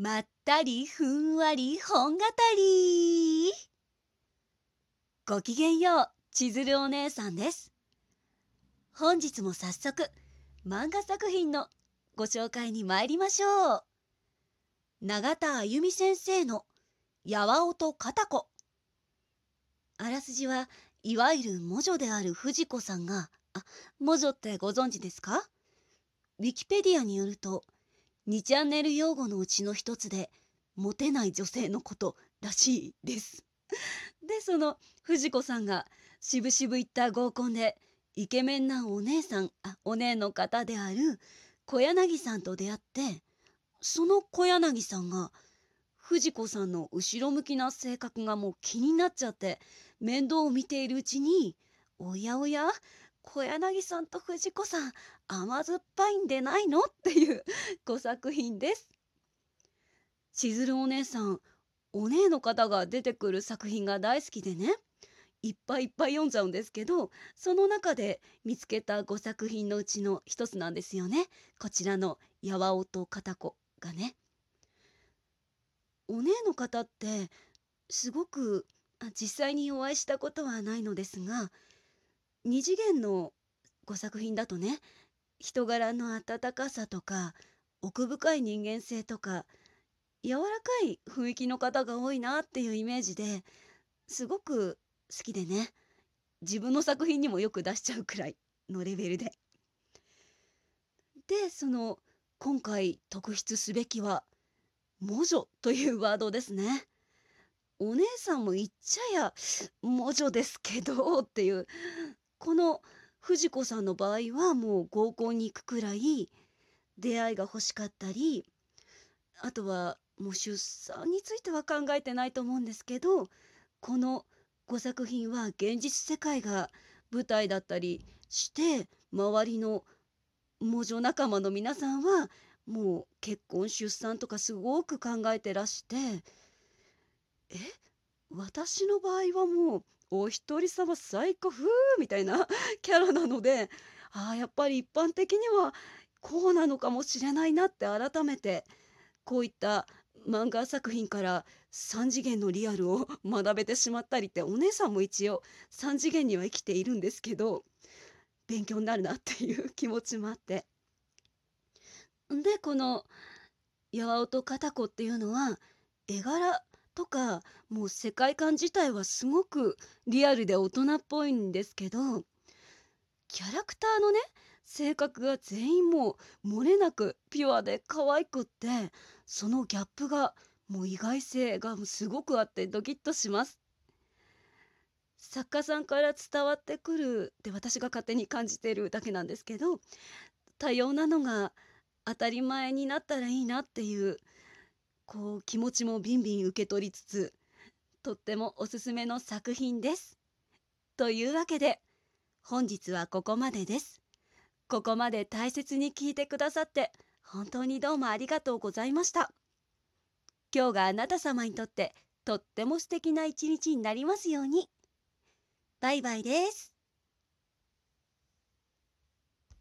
まったりふんわり本語り。ごきげんよう千鶴お姉さんです。本日も早速漫画作品のご紹介に参りましょう。永田あゆみ先生の「やわおとかたこ」あらすじはいわゆる魔女である藤子さんがあ魔女ってご存知ですか？ウィキペディアによると「2チャンネル用語のうちの一つでモテない女性のことらしいです。でその藤子さんが渋々行った合コンでイケメンなお姉さんあお姉の方である小柳さんと出会ってその小柳さんが藤子さんの後ろ向きな性格がもう気になっちゃって面倒を見ているうちにおやおや小柳さんと藤子さん甘酸っぱいんでないの？っていうご作品です。しずるお姉さんお姉の方が出てくる作品が大好きでねいっぱいいっぱい読んじゃうんですけどその中で見つけた5作品のうちの一つなんですよねこちらの「やわおとかたこ」がね。お姉の方ってすごく実際にお会いしたことはないのですが二次元の5作品だとね人柄の温かさとか奥深い人間性とか柔らかい雰囲気の方が多いなっていうイメージですごく好きでね自分の作品にもよく出しちゃうくらいのレベルで。でその今回特筆すべきは「魔女」というワードですね。お姉さんも言っちゃや魔女ですけどっていうこの藤子さんの場合はもう合コンに行くくらい出会いが欲しかったりあとはもう出産については考えてないと思うんですけどこの5作品は現実世界が舞台だったりして周りの魔女仲間の皆さんはもう結婚出産とかすごく考えてらしてえ私の場合はもうお一人様最高ふーみたいな キャラなのでああやっぱり一般的にはこうなのかもしれないなって改めてこういった漫画作品から3次元のリアルを 学べてしまったりってお姉さんも一応3次元には生きているんですけど勉強になるなっていう 気持ちもあって。でこの「八百と片子」っていうのは絵柄とかもう世界観自体はすごくリアルで大人っぽいんですけどキャラクターのね性格が全員もう漏れなくピュアで可愛くってそのギャップがもう意外性がすごくあってドキッとします。作家さんから伝わってくるって私が勝手に感じてるだけなんですけど多様なのが当たり前になったらいいなっていうこう気持ちもビンビン受け取りつつとってもおすすめの作品です。というわけで本日はここまでです。ここまで大切に聞いてくださって本当にどうもありがとうございました。今日があなた様にとってとっても素敵な一日になりますように。バイバイです。